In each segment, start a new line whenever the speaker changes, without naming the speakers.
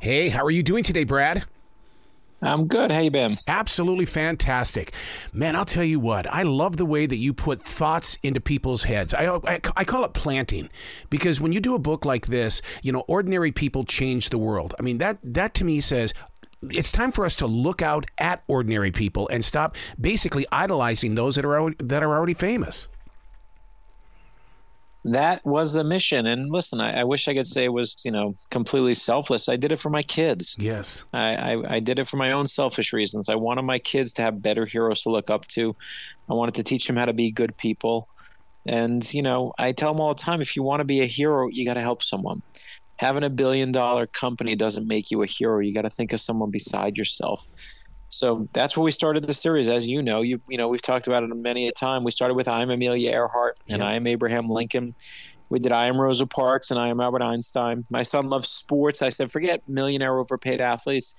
Hey, how are you doing today, Brad?
I'm good. How you been?
Absolutely fantastic. Man, I'll tell you what, I love the way that you put thoughts into people's heads. I, I, I, call it planting because when you do a book like this, you know, ordinary people change the world. I mean, that, that to me says, it's time for us to look out at ordinary people and stop basically idolizing those that are that are already famous
that was the mission. And listen, I, I, wish I could say it was, you know, completely selfless. I did it for my kids.
Yes.
I, I, I, did it for my own selfish reasons. I wanted my kids to have better heroes to look up to. I wanted to teach them how to be good people. And, you know, I tell them all the time if you want to be a hero, you got to help someone. Having a billion dollar company doesn't make you a hero. You got to think of someone beside yourself. So that's where we started the series. As you know, you you know we've talked about it many a time. We started with I am Amelia Earhart and I am Abraham Lincoln. We did I am Rosa Parks and I am Albert Einstein. My son loves sports. I said forget millionaire overpaid athletes.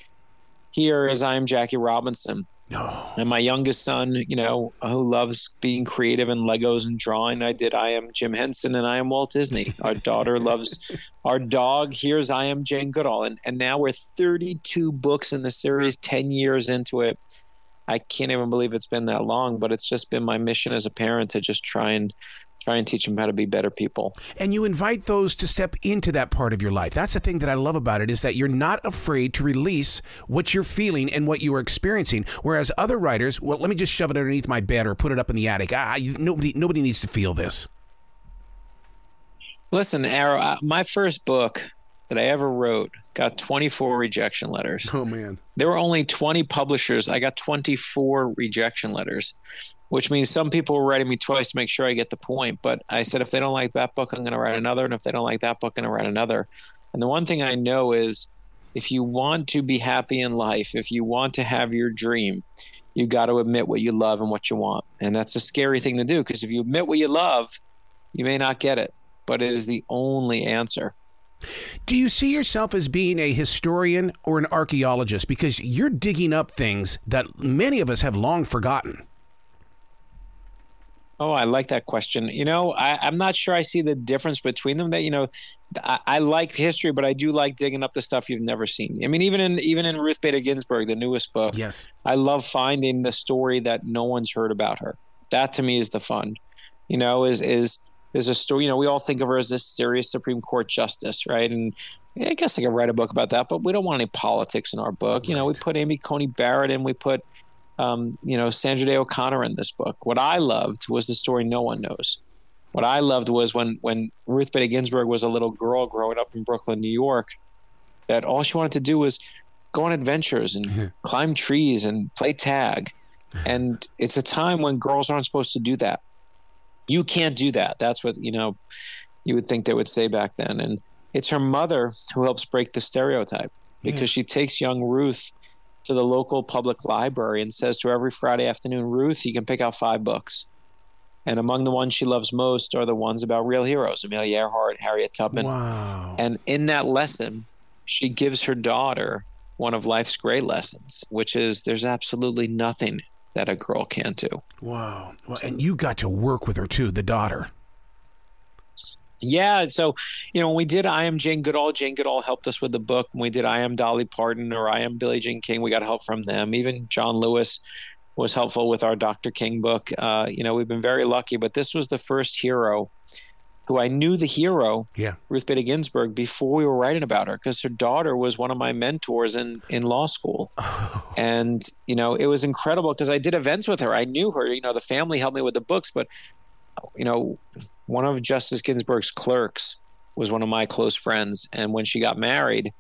Here is I am Jackie Robinson.
No.
And my youngest son, you know, who loves being creative and Legos and drawing, I did I am Jim Henson and I am Walt Disney. Our daughter loves our dog. Here's I am Jane Goodall. And and now we're 32 books in the series, 10 years into it. I can't even believe it's been that long, but it's just been my mission as a parent to just try and try and teach them how to be better people.
And you invite those to step into that part of your life. That's the thing that I love about it is that you're not afraid to release what you're feeling and what you are experiencing. Whereas other writers, well, let me just shove it underneath my bed or put it up in the attic. Ah, you, nobody, nobody needs to feel this.
Listen, Arroe, my first book that I ever wrote got 24 rejection letters.
Oh man.
There were only 20 publishers. I got 24 rejection letters which means some people were writing me twice to make sure I get the point. But I said, if they don't like that book, I'm going to write another. And if they don't like that book, I'm going to write another. And the one thing I know is if you want to be happy in life, if you want to have your dream, you got to admit what you love and what you want. And that's a scary thing to do because if you admit what you love, you may not get it, but it is the only answer.
Do you see yourself as being a historian or an archaeologist? Because you're digging up things that many of us have long forgotten.
Oh, I like that question. You know, I, am not sure I see the difference between them. That you know, I, I, like history, but I do like digging up the stuff you've never seen. I mean, even in even in Ruth Bader Ginsburg, the newest book.
Yes,
I love finding the story that no one's heard about her. That to me is the fun. You know, is is is a story. You know, we all think of her as this serious Supreme Court justice, right? And I guess I could write a book about that, but we don't want any politics in our book. You know, we put Amy Coney Barrett in, we put um, you know, Sandra Day O'Connor in this book. What I loved was the story no one knows. What I loved was when when Ruth Bader Ginsburg was a little girl growing up in Brooklyn, New York, that all she wanted to do was go on adventures and climb trees and play tag. And it's a time when girls aren't supposed to do that. You can't do that. That's what, you know, you would think they would say back then. And it's her mother who helps break the stereotype because yeah. she takes young Ruth to the local public library and says to her every Friday afternoon, Ruth, you can pick out five books. And among the ones she loves most are the ones about real heroes, Amelia Earhart, Harriet Tubman.
Wow.
And in that lesson, she gives her daughter one of life's great lessons, which is there's absolutely nothing that a girl can't do.
Wow. Well, and you got to work with her too, the daughter.
Yeah, so you know, when we did I am Jane Goodall, Jane Goodall helped us with the book. When we did I am Dolly Parton or I am Billie Jean King, we got help from them. Even John Lewis was helpful with our Dr. King book. Uh, you know, we've been very lucky, but this was the first hero who I knew the hero,
yeah.
Ruth Bader Ginsburg, before we were writing about her, because her daughter was one of my mentors in in law school, oh. and you know it was incredible because I did events with her. I knew her. You know, the family helped me with the books, but you know, one of Justice Ginsburg's clerks was one of my close friends, and when she got married,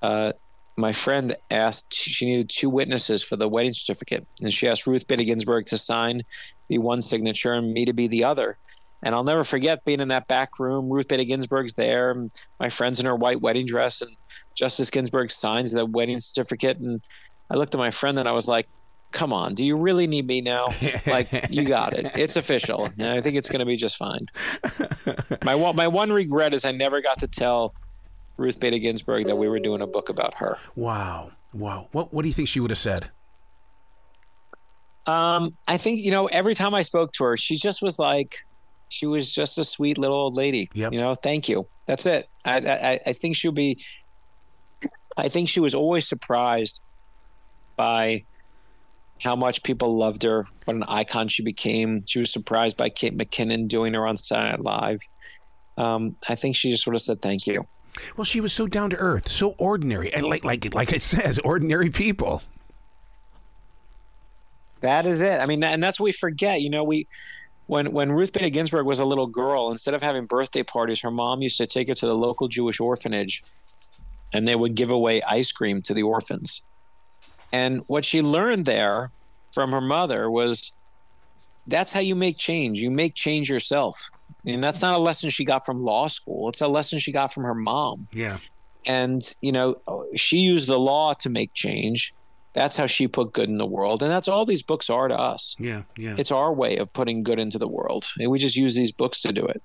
uh, my friend asked she needed two witnesses for the wedding certificate, and she asked Ruth Bader Ginsburg to sign, be one signature, and me to be the other. And I'll never forget being in that back room. Ruth Bader Ginsburg's there, my friend's in her white wedding dress, and Justice Ginsburg signs the wedding certificate. And I looked at my friend and I was like, come on, do you really need me now? like, you got it. It's official. And I think it's going to be just fine. My one, my one regret is I never got to tell Ruth Bader Ginsburg that we were doing a book about her.
Wow. Wow. What, what do you think she would have said?
Um, I think, you know, every time I spoke to her, she just was like, she was just a sweet little old lady.
Yep.
You know, thank you. That's it. I, I, I think she'll be I think she was always surprised by how much people loved her, what an icon she became. She was surprised by Kate McKinnon doing her on Saturday Night Live. Um, I think she just sort of said thank you.
Well, she was so down to earth, so ordinary, and like like like it says, ordinary people.
That is it. I mean, and that's what we forget. You know, we when when Ruth Bader Ginsburg was a little girl, instead of having birthday parties, her mom used to take her to the local Jewish orphanage, and they would give away ice cream to the orphans. And what she learned there from her mother was that's how you make change. You make change yourself. And that's not a lesson she got from law school. It's a lesson she got from her mom.
Yeah.
And, you know, she used the law to make change that's how she put good in the world. And that's all these books are to us.
Yeah yeah.
It's our way of putting good into the world. And we just use these books to do it.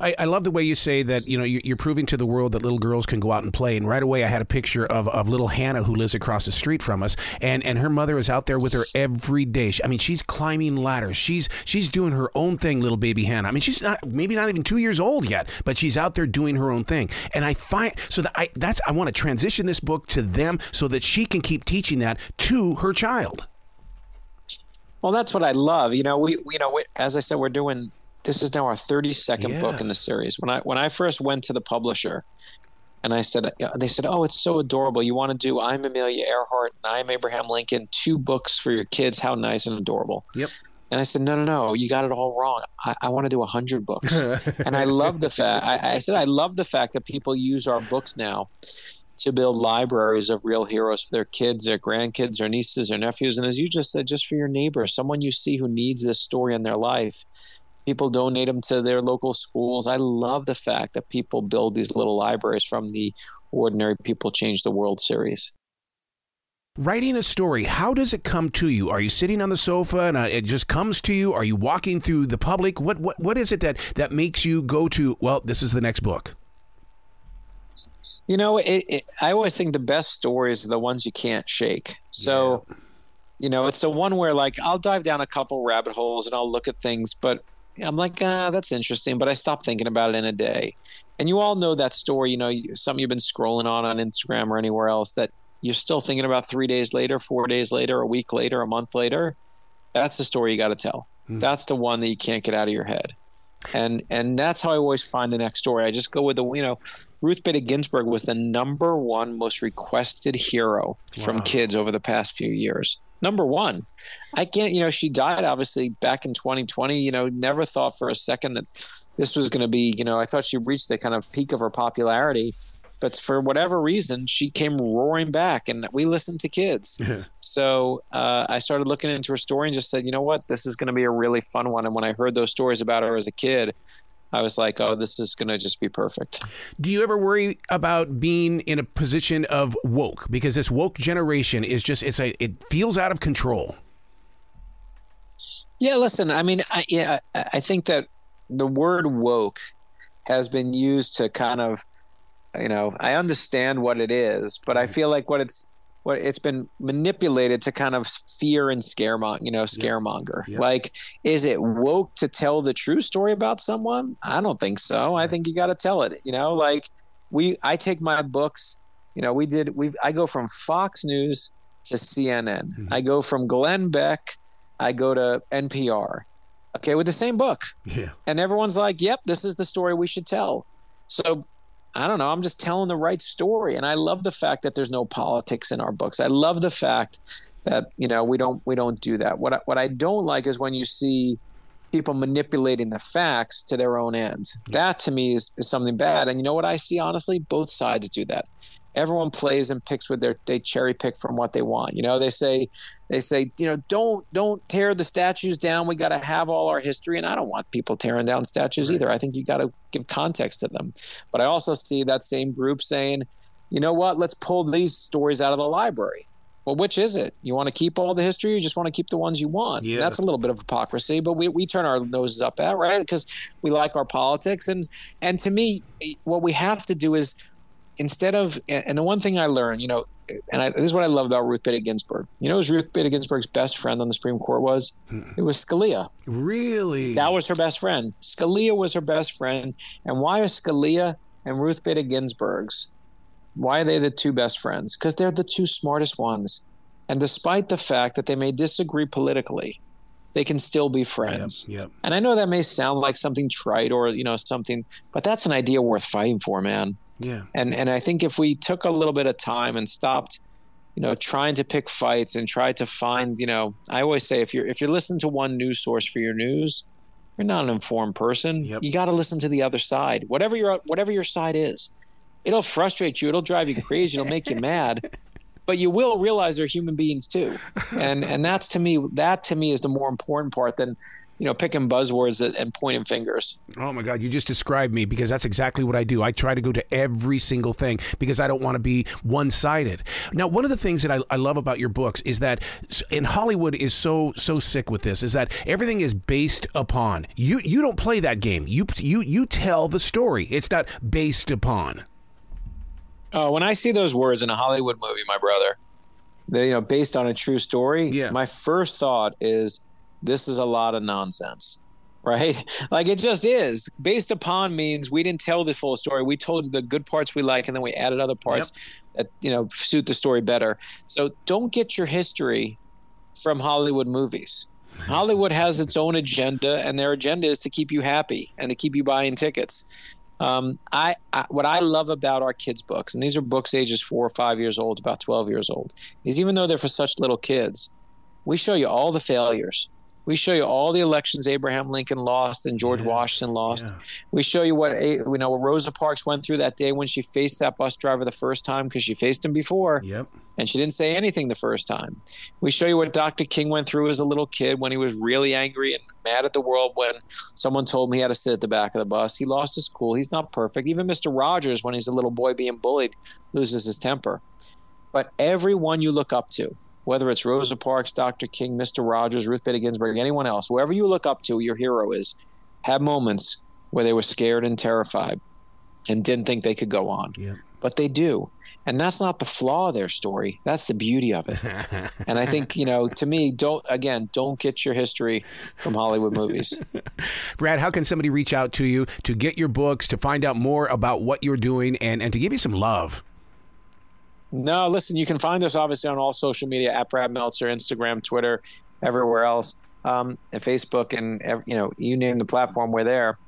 I, I love the way you say that you know you're proving to the world that little girls can go out and play. And right away i had a picture of, of little hannah who lives across the street from us. And and her mother is out there with her every day. I mean she's climbing ladders. She's she's doing her own thing little baby hannah. I mean she's not maybe not even two years old yet but she's out there doing her own thing. And i find so that i that's i want to transition this book to them so that she can keep teaching that to her child.
Well, that's what I love. You know, we, we you know, we, as I said, we're doing this is now our 32nd yes. book in the series. When I when I first went to the publisher, and I said, uh, they said, oh, it's so adorable. You want to do I'm Amelia Earhart and I'm Abraham Lincoln, two books for your kids. How nice and adorable.
Yep.
And I said, no, no, no, you got it all wrong. I, I want to do a hundred books. and I love the fact. I, I said, I love the fact that people use our books now to build libraries of real heroes for their kids, their grandkids, their nieces, their nephews, and as you just said, just for your neighbor, someone you see who needs this story in their life. People donate them to their local schools. I love the fact that people build these little libraries from the Ordinary People Change the World series.
Writing a story, how does it come to you? Are you sitting on the sofa and uh, it just comes to you? Are you walking through the public? What what what is it that that makes you go to? Well, this is the next book.
You know, it, it, I always think the best stories are the ones you can't shake. So, yeah. you know, it's the one where like I'll dive down a couple rabbit holes and I'll look at things, but I'm like, ah, that's interesting, but I stop thinking about it in a day. And you all know that story, you know, something you've been scrolling on on Instagram or anywhere else that you're still thinking about three days later, four days later, a week later, a month later. That's the story you got to tell. Mm. That's the one that you can't get out of your head and and that's how I always find the next story. I just go with the you know, Ruth Bader Ginsburg was the number one most requested hero wow. from kids over the past few years. Number one, I can't. You know, she died obviously back in 2020. You know, never thought for a second that this was going to be. You know, I thought she reached the kind of peak of her popularity but for whatever reason, she came roaring back, and we listened to kids. so uh, I started looking into her story and just said, you know what, this is going to be a really fun one. And when I heard those stories about her as a kid, I was like, oh, this is going to just be perfect.
Do you ever worry about being in a position of woke? Because this woke generation is just, it's a, it feels out of control.
Yeah, listen, I mean, I, yeah, I think that the word woke has been used to kind of you know, I understand what it is, but I feel like what it's what it's been manipulated to kind of fear and scaremonger, you know, scaremonger. Yep. Yep. Like, is it woke to tell the true story about someone? I don't think so. I think you got to tell it. You know, like we, I take my books. You know, we did. We I go from Fox News to CNN. Mm-hmm. I go from Glenn Beck. I go to NPR. Okay, with the same book.
Yeah.
And everyone's like, "Yep, this is the story we should tell." So I don't know. I'm just telling the right story, and I love the fact that there's no politics in our books. I love the fact that you know we don't we don't do that. What I, what I don't like is when you see people manipulating the facts to their own ends. That to me is, is something bad. And you know what I see honestly? Both sides do that everyone plays and picks with their they cherry pick from what they want you know? They say they say you know don't don't tear the statues down. We got to have all our history. And i don't want people tearing down statues right. either. I think you got to give context to them. But i also see that same group saying you know what? Let's pull these stories out of the library. Well, which is it? You want to keep all the history, or you just want to keep the ones you want? Yeah. That's a little bit of hypocrisy, but we, we turn our noses up at right? Because we like our politics, and and to me, what we have to do is instead of and the one thing I learned, you know, and I, this is what I love about Ruth Bader Ginsburg. You know, was Ruth Bader Ginsburg's best friend on the Supreme Court was hmm. it was Scalia.
Really,
that was her best friend. Scalia was her best friend, and why are Scalia and Ruth Bader Ginsburg's Why are they the two best friends? Because they're the two smartest ones. And despite the fact that they may disagree politically, they can still be friends.
Yep, yep.
And I know that may sound like something trite or you know something, but that's an idea worth fighting for, man.
Yeah.
And and I think if we took a little bit of time and stopped, you know, trying to pick fights and try to find, you know, I always say if you're if you're listening to one news source for your news, you're not an informed person.
Yep.
You got to listen to the other side, whatever your whatever your side is. It'll frustrate you. It'll drive you crazy. It'll make you mad but you will realize they're human beings too and and that's to me that to me is the more important part than you know picking buzzwords and pointing fingers.
Oh my god you just described me because that's exactly what i do. I try to go to every single thing because i don't want to be one-sided. Now one of the things that I, I love about your books is that in hollywood is so so sick with this is that everything is based upon. You you don't play that game. You you you tell the story. It's not based upon.
Oh, when I see those words in a Hollywood movie, my brother, they you know based on a true story.
Yeah.
My first thought is this is a lot of nonsense, right? Like it just is. Based upon means we didn't tell the full story. We told the good parts we like, and then we added other parts yep. that you know suit the story better. So don't get your history from Hollywood movies. Hollywood has its own agenda, and their agenda is to keep you happy and to keep you buying tickets. Um, I, I, what I love about our kids' books, and these are books ages four or five years old, about twelve years old, is even though they're for such little kids, we show you all the failures. We show you all the elections Abraham Lincoln lost and George yes, Washington lost. Yeah. We show you what you know what Rosa Parks went through that day when she faced that bus driver the first time because she faced him before.
Yep.
And she didn't say anything the first time. We show you what Dr. King went through as a little kid when he was really angry and mad at the world when someone told him he had to sit at the back of the bus. He lost his cool. He's not perfect. Even Mr. Rogers, when he's a little boy being bullied, loses his temper. But everyone you look up to, whether it's Rosa Parks, Dr. King, Mr. Rogers, Ruth Bader Ginsburg, anyone else, whoever you look up to, your hero is, have moments where they were scared and terrified and didn't think they could go on.
Yeah.
But they do. And that's not the flaw of their story. That's the beauty of it. and I think, you know, to me, don't, again, don't get your history from Hollywood movies.
Brad, how can somebody reach out to you to get your books, to find out more about what you're doing, and, and to give you some love?
No, listen, you can find us obviously on all social media at Brad Meltzer, Instagram, Twitter, everywhere else, um, and Facebook, and you know, you name the platform, we're there.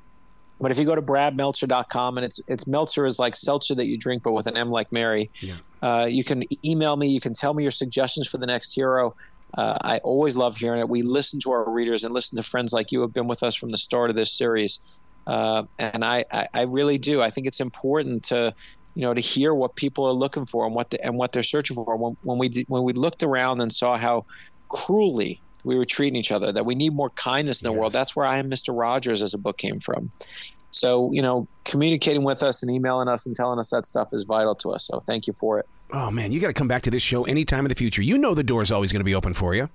But if you go to bradmeltzer.com and it's it's Meltzer is like seltzer that you drink, but with an M like Mary.
Yeah.
Uh, you can email me. You can tell me your suggestions for the next hero. Uh, I always love hearing it. We listen to our readers and listen to friends like you who have been with us from the start of this series. Uh, and I, I, I, really do. I think it's important to you know, to hear what people are looking for and what the, and what they're searching for. When, when we when we looked around and saw how cruelly we were treating each other, that we need more kindness in the yes. world. That's where I am, Mr. Rogers, as a book came from. So you know, communicating with us and emailing us and telling us that stuff is vital to us. So thank you for it.
Oh man, you got to come back to this show anytime in the future. You know the door is always going to be open for you.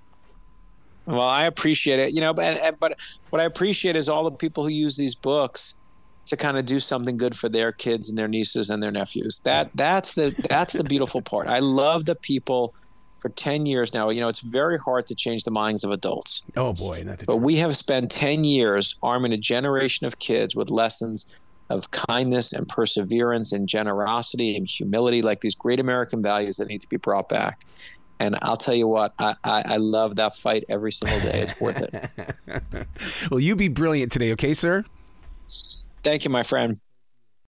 Well, I appreciate it. You know, but but what I appreciate is all the people who use these books to kind of do something good for their kids and their nieces and their nephews. That that's the that's the beautiful part. I love the people for 10 years now. You know, it's very hard to change the minds of adults.
Oh boy,
but we have spent 10 years arming a generation of kids with lessons of kindness and perseverance and generosity and humility, like these great American values that need to be brought back. And I'll tell you what, I, I, I love that fight every single day. It's worth it.
well, you be brilliant today, okay, sir?
Thank you, my friend.